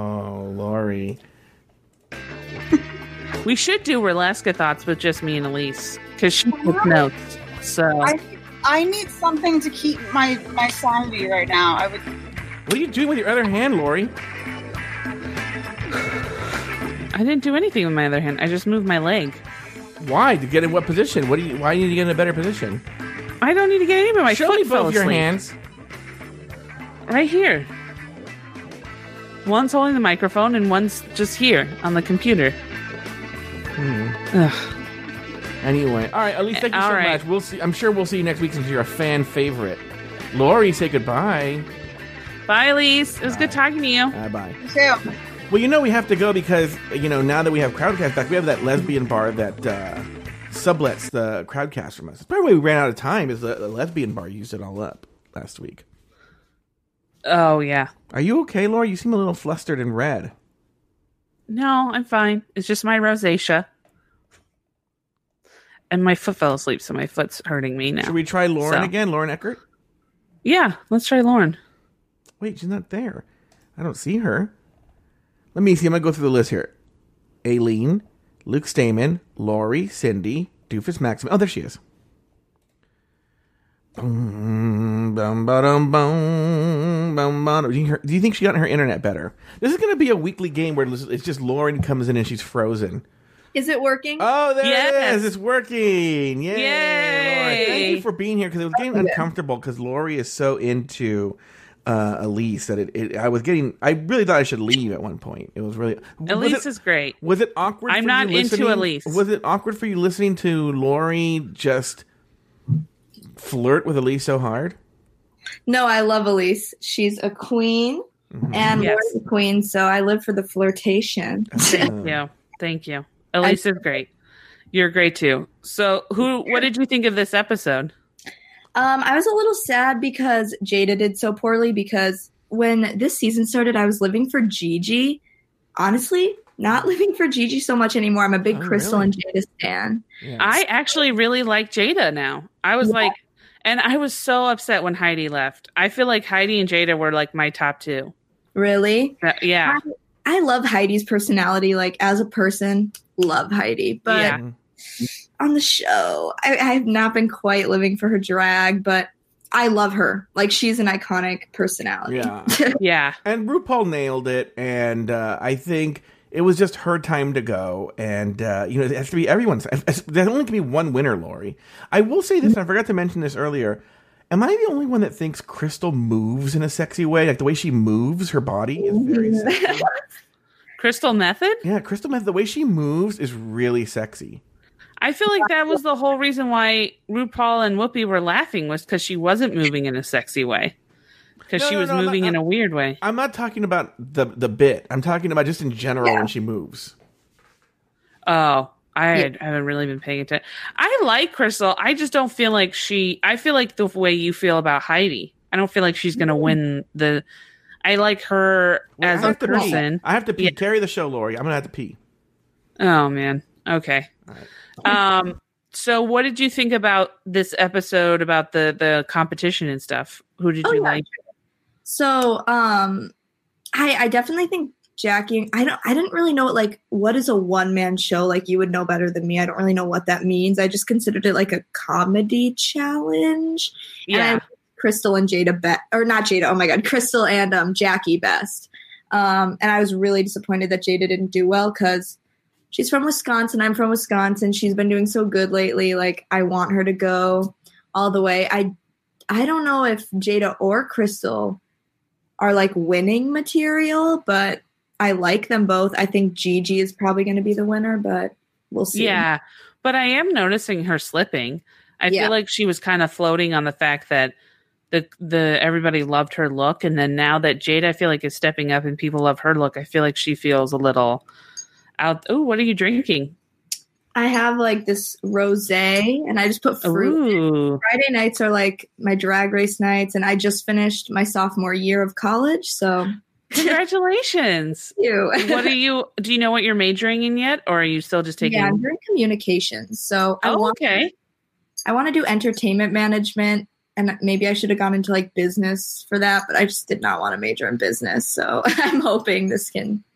oh, Lauri. We should do Relaska thoughts with just me and Elise because she took notes. So I I need something to keep my my sanity right now. I would. What are you doing with your other hand, Lauri? I didn't do anything with my other hand. I just moved my leg. Why? To get in what position? What do you? Why do you need to get in a better position? I don't need to get any but my Show foot me fell both your asleep. hands. Right here. One's holding the microphone and one's just here on the computer. Hmm. Ugh. Anyway, all right, Elise, thank you All so right. much. We'll see. I'm sure we'll see you next week since you're a fan favorite. Lauri, say goodbye. Bye, Elise. It was good talking to you. Bye bye. You too. Well, you know we have to go because you know now that we have Crowdcast back, we have that lesbian bar that uh, sublets the Crowdcast from us. By the way, we ran out of time. Is the, the lesbian bar used it all up last week? Oh yeah. Are you okay, Laura? You seem a little flustered and red. No, I'm fine. It's just my rosacea. And my foot fell asleep, so my foot's hurting me now. Should we try Lauren So. again? Lauren Eckert? Yeah, let's try Lauren. Wait, she's not there. I don't see her. Let me see. I'm gonna go through the list here. Aileen, Luke Stamen, Laurie, Cindy, Doofus Maxim. Oh, there she is. Boom, bum, ba-dum, bum, bum. Do you hear- do you think she got her internet better? This is going to be a weekly game where it's just Lauren comes in and she's frozen. Is it working? Oh, there Yes. is. It's working. Yay. Yay. Lauren. Thank you for being here because it was getting uncomfortable because Lauri is so into uh, Elise that it, it. I was getting. I really thought I should leave at one point. It was really. was Elise it- is great. was it awkward? I'm for not you into Elise. Was it awkward for you listening to Lauri just flirt with Elise so hard? No, I love Elise. She's a queen, Mm-hmm. and Yes. Laura's a queen, so I live for the flirtation. Thank you. Thank you. Elise is great. You're great too. So, who? What did you think of this episode? Um, I was a little sad because Jaida did so poorly because when this season started, I was living for Gigi. Honestly, not living for Gigi so much anymore. I'm a big Oh, Crystal really? and Jaida fan. Yeah. I actually really like Jaida now. I was Yeah. like, and I was so upset when Heidi left. I feel like Heidi and Jaida were like my top two. Really? Uh, yeah, I love Heidi's personality. Like as a person, love Heidi. But Yeah. On the show, I, I have not been quite living for her drag, but I love her. Like she's an iconic personality. Yeah. yeah. And RuPaul nailed it, and uh, I think it was just her time to go. And uh, you know, it has to be everyone's. There only can be one winner, Lauri. I will say this. and I forgot to mention this earlier. Am I the only one that thinks Crystal moves in a sexy way? Like the way she moves her body is very sexy. Crystal Methyd. yeah, Crystal, Methyd. the way she moves is really sexy. I feel like that was the whole reason why RuPaul and Whoopi were laughing was because she wasn't moving in a sexy way. Because No, she no, was no, moving not- in a weird way. I'm not talking about the the bit. I'm talking about just in general Yeah. when she moves. Oh, I Yeah. haven't really been paying attention. I like Crystal. I just don't feel like she. I feel like the way you feel about Heidi. I don't feel like she's going to win the. I like her Well, as a have pee. person. I have to pee. Yeah. Carry the show, Lauri. I'm gonna have to pee. Oh man. Okay. Um. So, what did you think about this episode about the the competition and stuff? Who did Oh, you yeah. like? So, um, I I definitely think Jackie. I don't. I didn't really know what like what is a one man show. Like you would know better than me. I don't really know what that means. I just considered it like a comedy challenge. Yeah. liked Crystal and Jaida best, or not Jaida. Oh my god, Crystal and um Jackie best. Um, and I was really disappointed that Jaida didn't do well because she's from Wisconsin. I'm from Wisconsin. She's been doing so good lately. Like I want her to go all the way. I I don't know if Jaida or Crystal are like winning material, but I like them both. I think Gigi is probably going to be the winner, but we'll see. Yeah, but I am noticing her slipping. I Yeah. feel like she was kind of floating on the fact that the the everybody loved her look, and then now that Jade I feel like is stepping up and people love her look, I feel like she feels a little out. Oh, what are you drinking? I have like this rosé, and I just put fruit. Friday nights are like my drag race nights, and I just finished my sophomore year of college, so congratulations! you. what are you? Do you know what you're majoring in yet, or are you still just taking? yeah, I'm doing communications, so I oh, want okay. I want to do entertainment management, and maybe I should have gone into like business for that, but I just did not want to major in business. So I'm hoping this can get me through.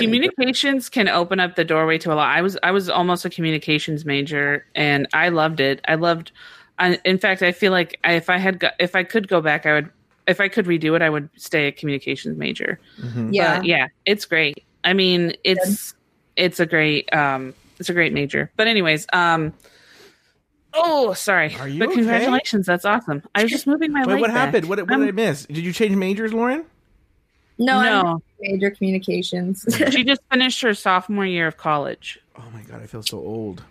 Communications can open up the doorway to a lot. I was I was almost a communications major, and I loved it. I loved. I, in fact, I feel like I, if I had go, if I could go back, I would. If I could redo it, I would stay a communications major. Mhm. Yeah. But yeah, it's great. I mean, it's it's a great um it's a great major. But anyways, um. Oh, sorry. Are you but okay? congratulations, that's awesome. I was just moving my Wait, leg. what back. happened? What, what I'm- did I miss? Did you change majors, Lauren? No, I'm no, major communications. she just finished her sophomore year of college. Oh my god, I feel so old.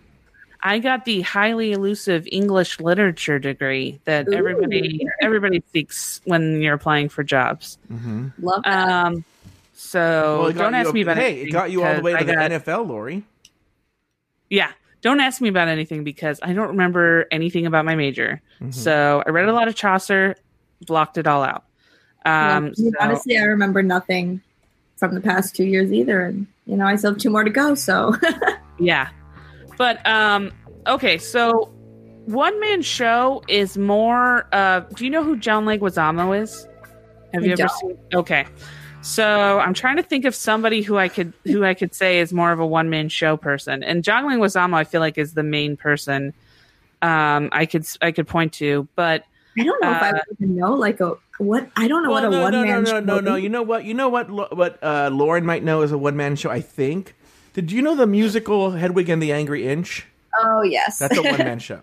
I got the highly elusive English literature degree that Ooh. everybody everybody seeks when you're applying for jobs. Mm-hmm. Love that. Um, so it got don't ask up- me about Hey, anything it got you all the way to I the got- NFL, Lauri. Yeah, don't ask me about anything because I don't remember anything about my major. Mhm. So I read a lot of Chaucer, blocked it all out. Yeah, Um, mean, so- honestly, I remember nothing from the past two years either, and you know, I still have two more to go. So Yeah. But um okay, so one man show is more uh do you know who John Leguizamo is? Have I you ever don't. seen Okay. So I'm trying to think of somebody who I could who I could say is more of a one man show person. And John Leguizamo I feel like is the main person um I could I could point to, but I don't know if I Uh, would even know like a what I don't know Well, what a no, one no, man no, show no, no, no. is. You know what? You know what? What uh, Lauren might know is a one man show. I think. Did you know the musical Hedwig and the Angry Inch? Oh yes, That's a one man show.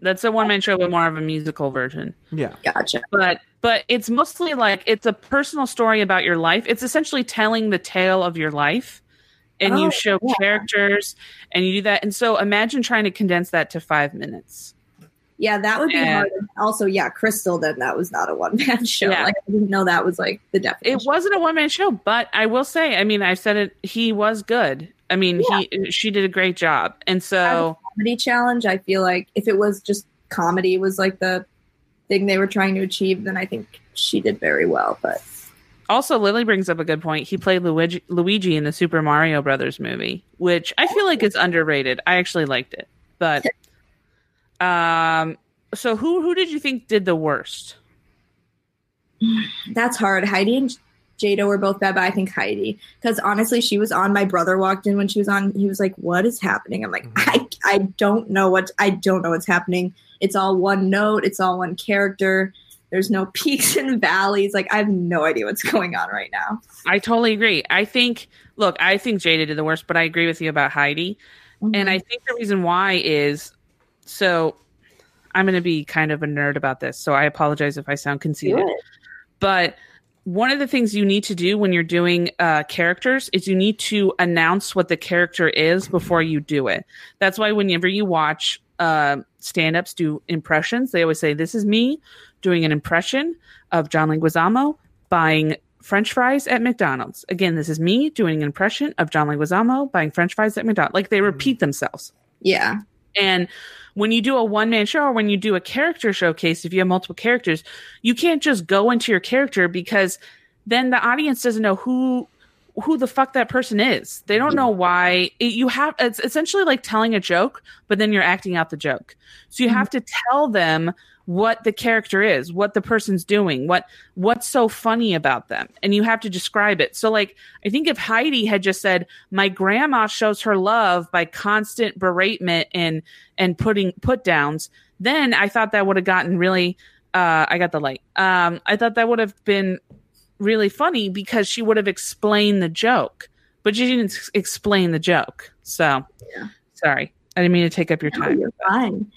that's a one man show but more of a musical version. Yeah. gotcha. but but it's mostly like it's a personal story about your life it's essentially telling the tale of your life and Oh, you show yeah. characters and you do that and so imagine trying to condense that to five minutes Yeah, that would be And- hard. Also, yeah, Crystal. Then that was not a one man show. Yeah. Like I didn't know that was like the definition. it wasn't a one-man show but i will say i mean i said it he was good i mean he she did a great job and so comedy challenge. I feel like if it was just comedy was like the thing they were trying to achieve, then I think she did very well. But also lily brings up a good point he played luigi, luigi in the super mario brothers movie which i feel like is underrated i actually liked it but um so who who did you think did the worst that's hard. Heidi and Jaida were both bad, but I think Heidi because honestly, she was on. My brother walked in when she was on. He was like, "What is happening?" I'm like, I I don't know what I don't know what's happening. It's all one note. It's all one character. There's no peaks and valleys. Like I have no idea what's going on right now. I totally agree. I think, look, I think Jaida did the worst, but I agree with you about Heidi. And I think the reason why is so I'm going to be kind of a nerd about this. So I apologize if I sound conceited. But one of the things you need to do when you're doing uh, characters is you need to announce what the character is before you do it. That's why whenever you watch uh, stand ups do impressions, they always say, This is me doing an impression of John Leguizamo buying French fries at McDonald's. Again, this is me doing an impression of John Leguizamo buying French fries at McDonald's. Like they repeat themselves. Yeah. And when you do a one man show or when you do a character showcase, if you have multiple characters, you can't just go into your character because then the audience doesn't know who who the fuck that person is. They don't know why it, you have it's essentially like telling a joke, but then you're acting out the joke. So you hmm. have to tell them what the character is, what the person's doing, what what's so funny about them, and you have to describe it. So like I think if Heidi had just said, "My grandma shows her love by constant beratement and and putting put downs," then I thought that would have gotten really. Uh, I got the light. Um, I thought that would have been really funny because she would have explained the joke, but she didn't s- explain the joke. So, Yeah. sorry, I didn't mean to take up your No, time. you're fine.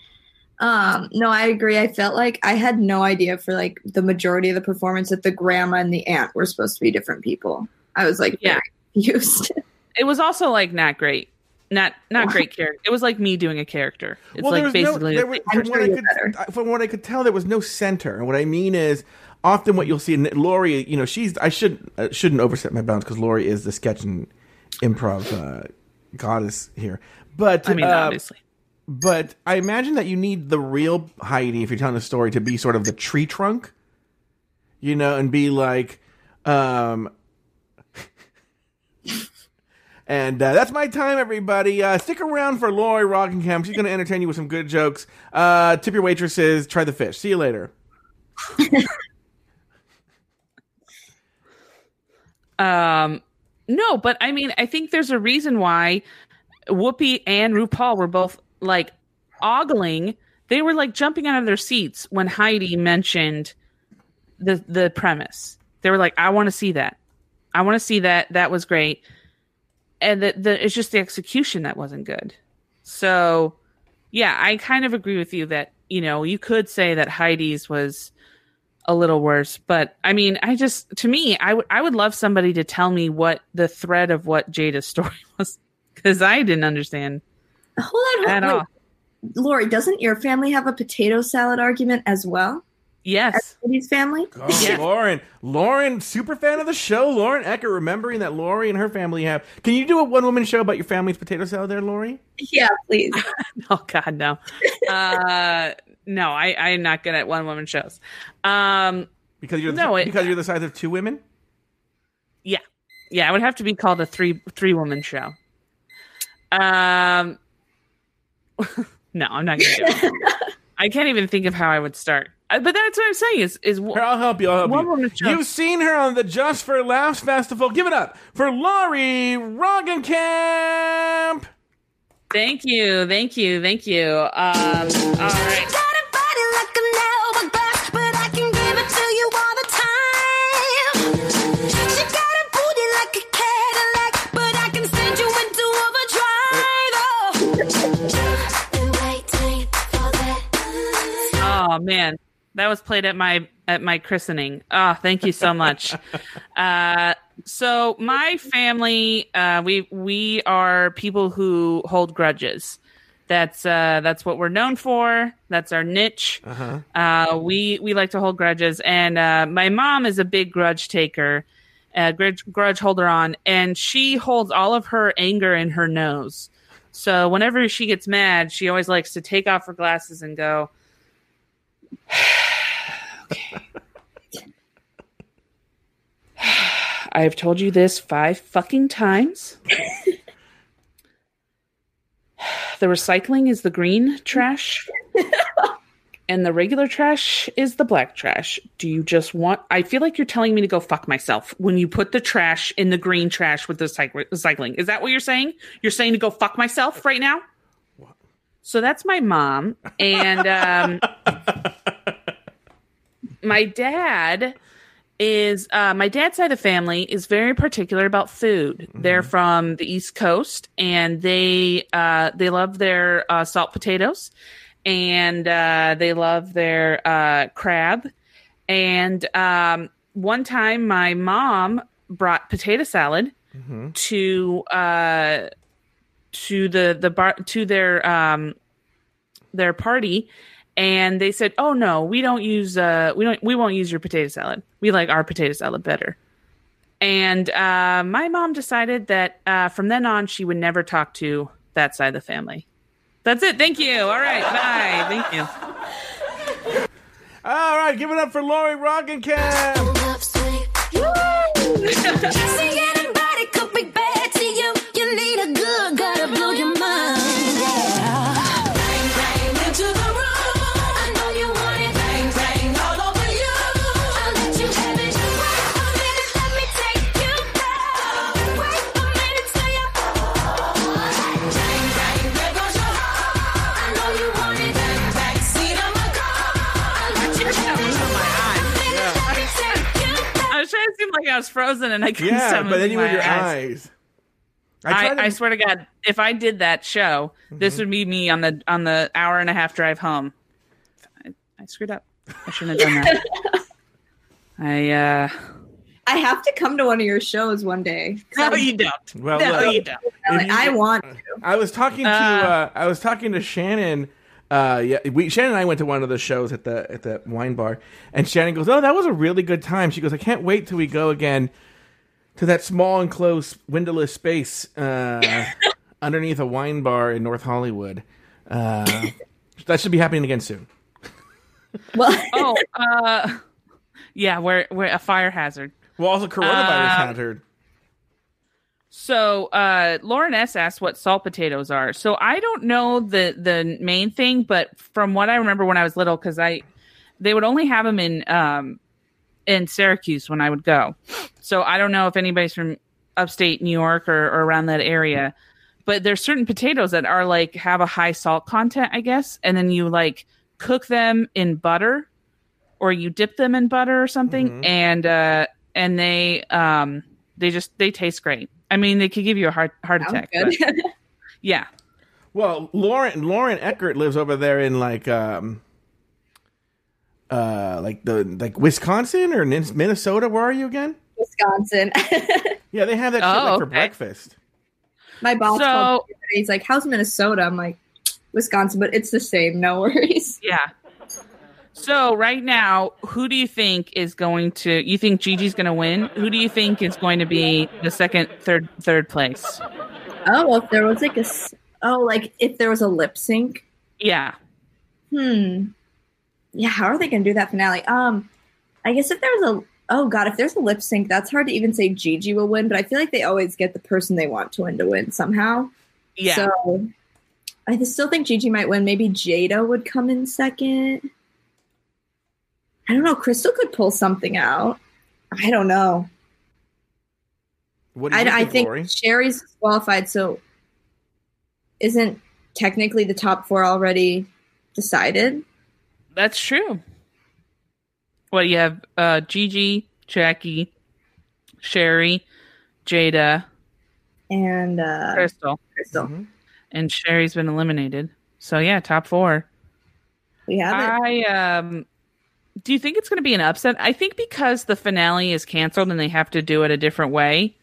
Um, no, I agree. I felt like I had no idea for like the majority of the performance that the grandma and the aunt were supposed to be different people. I was like Yeah. very confused. It was also like not great, not not great character. It was like me doing a character. It's well, like was no, basically there was, from, what I could, from what I could tell, there was no center. And what I mean is, often what you'll see, and Lauri, you know, she's I should uh, shouldn't overstep my bounds because Lauri is the sketch and improv uh, goddess here. But I mean, uh, obviously. But I imagine that you need the real Heidi if you're telling a story to be sort of the tree trunk, you know, and be like, um, and uh, that's my time, everybody. Uh, stick around for Lauri Roggenkamp. She's going to entertain you with some good jokes. Uh, tip your waitresses. Try the fish. See you later. Um, no, but I mean, I think there's a reason why Whoopi and RuPaul were both like ogling. They were like jumping out of their seats when Heidi mentioned the the premise. They were like, "I want to see that. I want to see that. That was great." And the, the it's just the execution that wasn't good. So, yeah, I kind of agree with you that you know you could say that Heidi's was a little worse. But I mean, I just to me, I would I would love somebody to tell me what the thread of what Jaida's story was because I didn't understand Hold on, hold all. wait. Lauri, doesn't your family have a potato salad argument as well? Yes. Eddie's family? Oh, Yeah. Lauren, Lauren, super fan of the show. Lauren Eckert, remembering that Lauri and her family have. Can you do a one woman show about your family's potato salad there, Lauri? Yeah, please. Oh God, no. uh, no, I, I'm not good at one woman shows. Um, Because you're the, No, it- because you're the size of two women. yeah, yeah, it would have to be called a three three woman show. Um, no, I'm not gonna do it. I can't even think of how I would start. Uh, But that's what I'm saying is is Here, I'll help you. I'll help you. You've seen her on the Just for Laughs festival. Give it up for Lauri Roggenkamp. thank you, thank you, thank you. Um, all right. Oh man, that was played at my at my christening. Oh, thank you so much. uh, so my family, uh, we we are people who hold grudges. That's uh, that's what we're known for. That's our niche. Uh-huh. Uh, we we like to hold grudges, and uh, my mom is a big grudge taker, uh, grudge grudge holder on, and she holds all of her anger in her nose. So whenever she gets mad, she always likes to take off her glasses and go. I have told you this five fucking times. the recycling is the green trash and the regular trash is the black trash. Do you just want I feel like you're telling me to go fuck myself when you put the trash in the green trash with the recyc- recycling. Is that what you're saying? You're saying to go fuck myself right now? So that's my mom and um my dad is uh, my dad's side of the family is very particular about food. They're from the East Coast, and they uh, they love their uh, salt potatoes, and uh, they love their uh, crab. And um, one time, my mom brought potato salad to uh, to the the bar to their um, their party and they said, "Oh no, we don't use uh we don't we won't use your potato salad. We like our potato salad better." And uh, my mom decided that uh, from then on she would never talk to that side of the family. That's it. Thank you. All right. Bye. Thank you. All right, give it up for Lauri Roggenkamp. Like I was frozen and I couldn't Yeah, stop but then you with my your eyes. eyes. I, tried to- I swear to God, if I did that show, this would be me on the on the hour and a half drive home. I, I screwed up. I shouldn't have done that. I uh I have to come to one of your shows one day. no, you don't. Well, no, look, you don't. Like, I want. I was talking to Uh. uh, I was talking to Shannon. Uh, yeah, we Shannon and I went to one of the shows at the at the wine bar, and Shannon goes, "Oh, that was a really good time." She goes, "I can't wait till we go again to that small enclosed windowless space uh, underneath a wine bar in North Hollywood." Uh, that should be happening again soon. Well, Oh, uh yeah, we're we're a fire hazard. Well, also coronavirus Uh, hazard. So uh Lauren S asked what salt potatoes are. So I don't know the the main thing, but from what I remember when I was little, because I they would only have them in um in Syracuse when I would go. So I don't know if anybody's from upstate New York or, or around that area. But there's certain potatoes that are like have a high salt content, I guess, and then you like cook them in butter or you dip them in butter or something and uh and they um they just they taste great. I mean, they could give you a heart heart sounds attack. good. but- yeah. Well, Lauren Lauren Eckert lives over there in like um uh like the like Wisconsin or Nin- Minnesota. Where are you again? Wisconsin. Yeah, they have that shit like Oh, for okay. breakfast. My boss So- called me. He's like, "How's Minnesota?" I'm like, "Wisconsin," but it's the same. No worries. Yeah. So right now, who do you think is going to? You think Gigi's going to win? Who do you think is going to be the second, third, third place? Oh, well, if there was like a oh, like if there was a lip sync. Yeah. Hmm. Yeah, how are they going to do that finale? Um, I guess if there was a oh god, if there's a lip sync, that's hard to even say Gigi will win. But I feel like they always get the person they want to win to win somehow. Yeah. So I still think Gigi might win. Maybe Jaida would come in second. I don't know. Crystal could pull something out. I don't know. What do you I, I think Lauri? Sherry's qualified, so isn't technically the top four already decided? That's true. Well, you have uh, Gigi, Jackie, Sherry, Jaida, And uh, Crystal, Crystal, Mhm. and Sherry's been eliminated. So yeah, top four. we have it. I um do you think it's going to be an upset? I think because the finale is canceled and they have to do it a different way.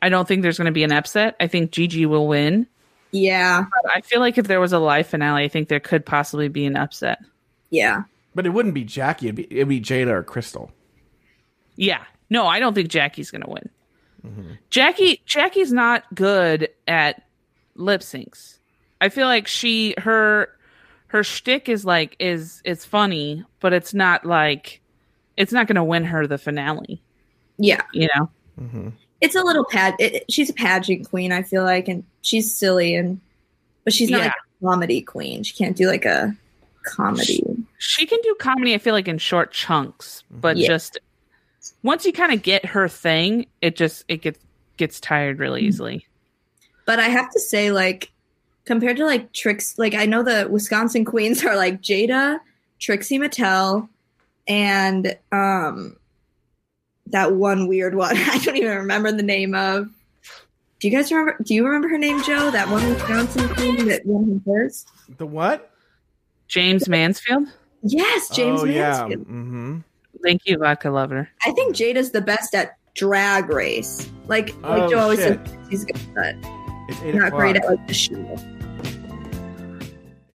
I don't think there's going to be an upset. I think Gigi will win. yeah, But I feel like if there was a live finale, I think there could possibly be an upset. yeah. But it wouldn't be Jackie. It'd be, it'd be Jaida or Crystal. Yeah. No, I don't think Jackie's going to win. Jackie Jackie's not good at lip syncs. I feel like she her her shtick is like is it's funny, but it's not like it's not going to win her the finale. Yeah, You know. Mm-hmm. it's a little pad. It, it- she's a pageant queen, I feel like, and she's silly and, but she's not Yeah. like a comedy queen. She can't do like a comedy. She can do comedy, I feel like, in short chunks, but Yeah. just once you kind of get her thing, it just it gets gets tired really easily. But I have to say, like, compared to like Trix, like I know the Wisconsin queens are like Jaida, Trixie Mattel, and um that one weird one. I don't even remember the name of. Do you guys remember? Do you remember her name, Joe? That one Wisconsin queen that won him first. The what? Jaymes Mansfield, Yes, Jaymes oh, yeah. Mansfield. Mm-hmm. thank you, vodka lover. I think Jaida's the best at drag race. Like, like Oh, Joe always shit. says, she's good, but It's eight not o'clock. great at like the show.